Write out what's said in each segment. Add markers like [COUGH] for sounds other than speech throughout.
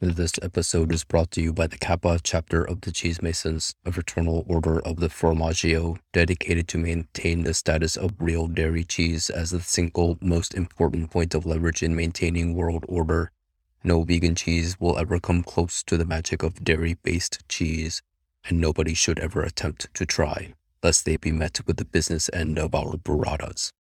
This episode is brought to you by the Kappa chapter of the Cheese Masons, a fraternal order of the Formaggio dedicated to maintain the status of real dairy cheese as the single most important point of leverage in maintaining world order. No vegan cheese will ever come close to the magic of dairy-based cheese, and nobody should ever attempt to try, lest they be met with the business end of our burratas.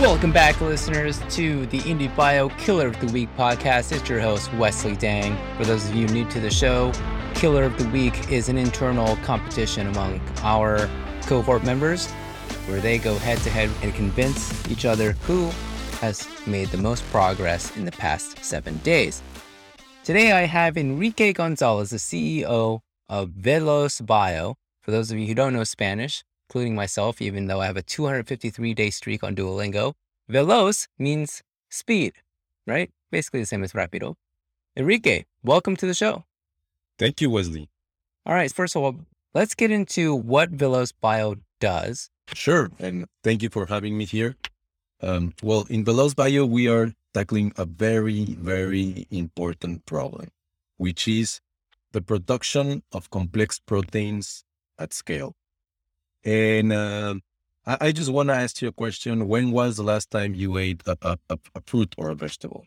Welcome back, listeners, to the Indie Bio Killer of the Week podcast. It's your host, Wesley Dang. For those of you new to the show, Killer of the Week is an internal competition among our cohort members where they go head to head and convince each other who has made the most progress in the past seven days. Today, I have Enrique Gonzalez, the CEO of Veloz Bio. For those of you who don't know Spanish, including myself, even though I have a 253 day streak on Duolingo. Veloz means speed, right? Basically the same as rapido. Enrique, welcome to the show. Thank you, Wesley. All right. First of all, let's get into what Veloz Bio does. Sure. And thank you for having me here. Um, well, in Veloz Bio, we are tackling a very, very important problem, which is the production of complex proteins at scale. And uh, I, I, just want to ask you a question. When was the last time you ate a, a, a, fruit or a vegetable?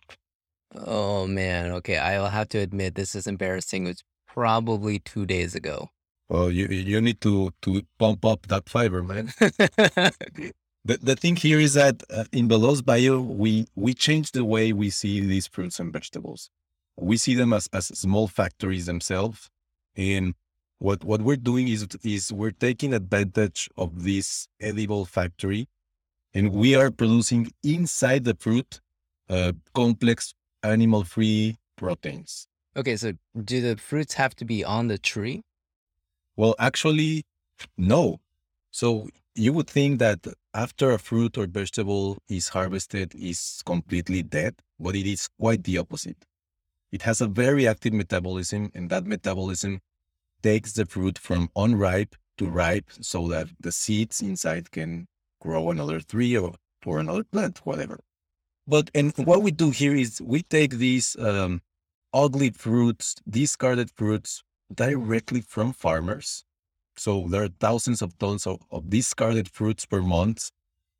Oh, man. Okay. I'll have to admit, this is embarrassing. It was probably two days ago. Well, you, you need to, to pump up that fiber, man. [LAUGHS] the, the thing here is that uh, in Veloz Bio, we, we change the way we see these fruits and vegetables. We see them as, as small factories themselves. And what what we're doing is is we're taking advantage of this edible factory, and we are producing inside the fruit uh, complex animal-free proteins. Okay, so do the fruits have to be on the tree? Well, actually, no. So you would think that after a fruit or vegetable is harvested is completely dead, but it is quite the opposite. It has a very active metabolism, and that metabolism takes the fruit from unripe to ripe so that the seeds inside can grow another tree or, or another plant, whatever. But and what we do here is we take these um, ugly fruits, discarded fruits directly from farmers. So there are thousands of tons of, of discarded fruits per month,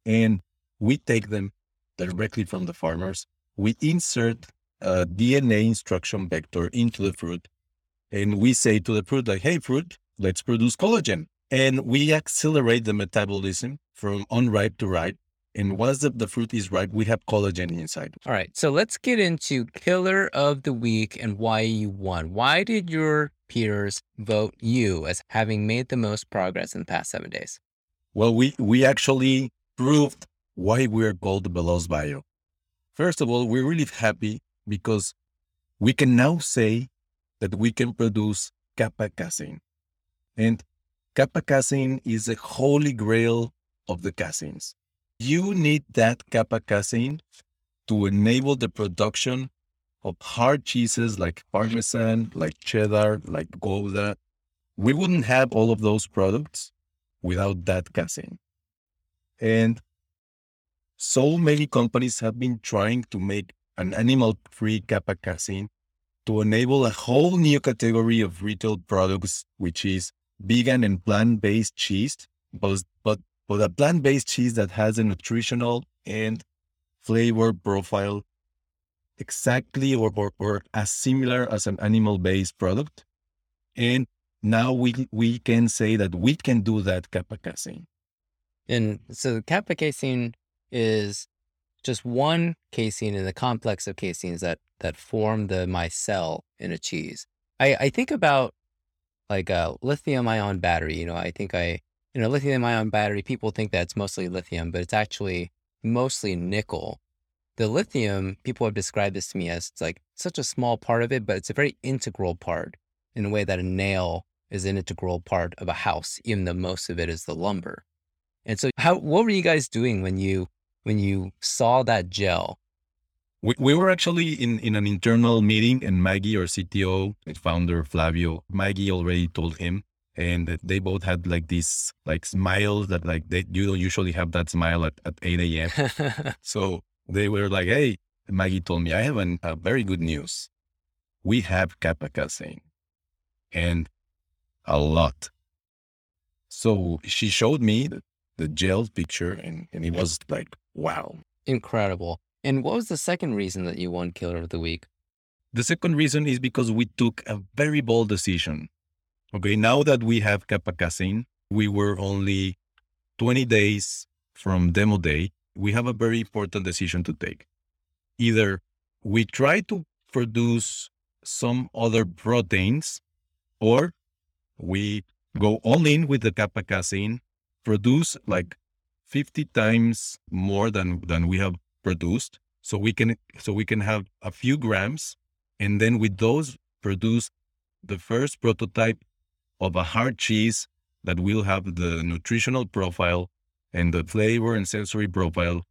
and we take them directly from the farmers. We insert a DNA instruction vector into the fruit and we say to the fruit, like, hey, fruit, let's produce collagen. And we accelerate the metabolism from unripe to ripe. And once the, the fruit is ripe, we have collagen inside. All right. So let's get into killer of the week and why you won. Why did your peers vote you as having made the most progress in the past seven days? Well, we, we actually proved why we're called Veloz Bio. First of all, we're really happy because we can now say that we can produce kappa casein. And kappa casein is the holy grail of the caseins. You need that kappa casein to enable the production of hard cheeses like Parmesan, like cheddar, like Gouda. We wouldn't have all of those products without that casein. And so many companies have been trying to make an animal free kappa casein to enable a whole new category of retail products, which is vegan and plant-based cheese, but, but, but a plant-based cheese that has a nutritional and flavor profile exactly or, or, or as similar as an animal-based product. And now we, we can say that we can do that kappa casein. And so kappa casein is just one casein in the complex of caseins that that form the micelle in a cheese. I, I think about like uh, a lithium ion battery. You know, I think I you know lithium ion battery. People think that it's mostly lithium, but it's actually mostly nickel. The lithium people have described this to me as it's like such a small part of it, but it's a very integral part in a way that a nail is an integral part of a house, even though most of it is the lumber. And so, how what were you guys doing when you when you saw that gel? We, we were actually in, in an internal meeting and Maggie, our CTO founder Flavio, Maggie already told him and they both had like these like smiles that like they you don't usually have that smile at, at 8 a.m. [LAUGHS] so they were like, hey, Maggie told me, I have an, a very good news. We have kappa casein and a lot. So she showed me the, jail picture and, and it was like, wow. Incredible. And what was the second reason that you won Killer of the Week? The second reason is because we took a very bold decision. Okay, now that we have kappa casein, we were only 20 days from demo day. We have a very important decision to take. Either we try to produce some other proteins or we go all in with the kappa casein, produce like 50 times more than, than we have produced. So we can, so we can have a few grams and then with those produce the first prototype of a hard cheese that will have the nutritional profile and the flavor and sensory profile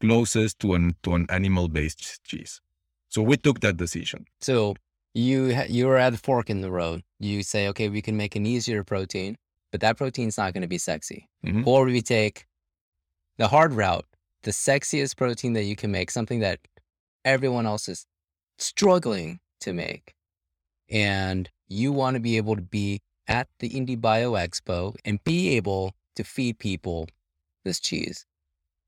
closest to an to an animal based cheese. So we took that decision. So you you were at a fork in the road. You say, okay, we can make an easier protein, but that protein's not going to be sexy. Mhm. Or we take the hard route, the sexiest protein that you can make, something that everyone else is struggling to make, and you want to be able to be at the Indie Bio Expo and be able to feed people this cheese.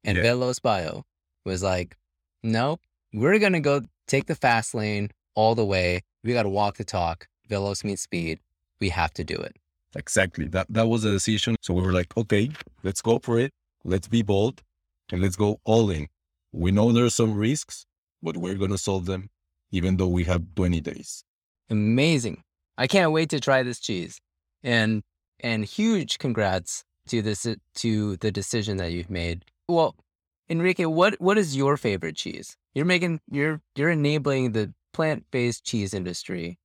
And Yeah. Veloz Bio was like, nope, we're going to go take the fast lane all the way. We got to walk the talk. Veloz means speed. We have to do it. Exactly. That that was a decision. So we were like, okay, let's go for it. Let's be bold and let's go all in. We know there's some risks, but we're gonna solve them even though we have 20 days. Amazing. I can't wait to try this cheese. And and huge congrats to this to the decision that you've made. Well, Enrique, what what is your favorite cheese? You're making you're you're enabling the plant-based cheese industry.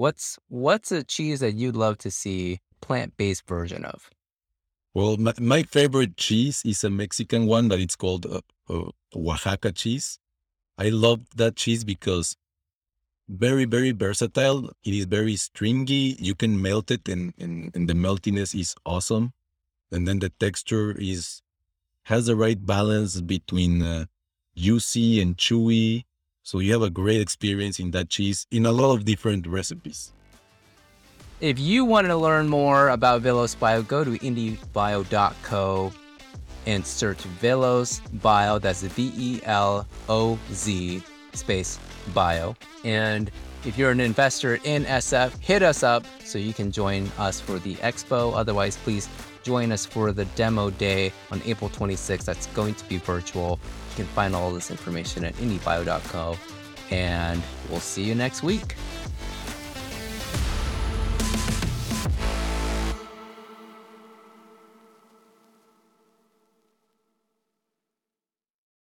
What's what's a cheese that you'd love to see plant-based version of? Well, my, my favorite cheese is a Mexican one that it's called uh, uh, Oaxaca cheese. I love that cheese because very, very versatile. It is very stringy. You can melt it and, and, and the meltiness is awesome. And then the texture is, has the right balance between uh, juicy and chewy. So you have a great experience in that cheese in a lot of different recipes. If you want to learn more about Veloz Bio, go to indiebio.co and search Veloz Bio. That's V E L O Z space bio. And if you're an investor in SF, hit us up so you can join us for the expo. Otherwise, please join us for the demo day on April 26th. That's going to be virtual. You can find all this information at indiebio.co. And we'll see you next week.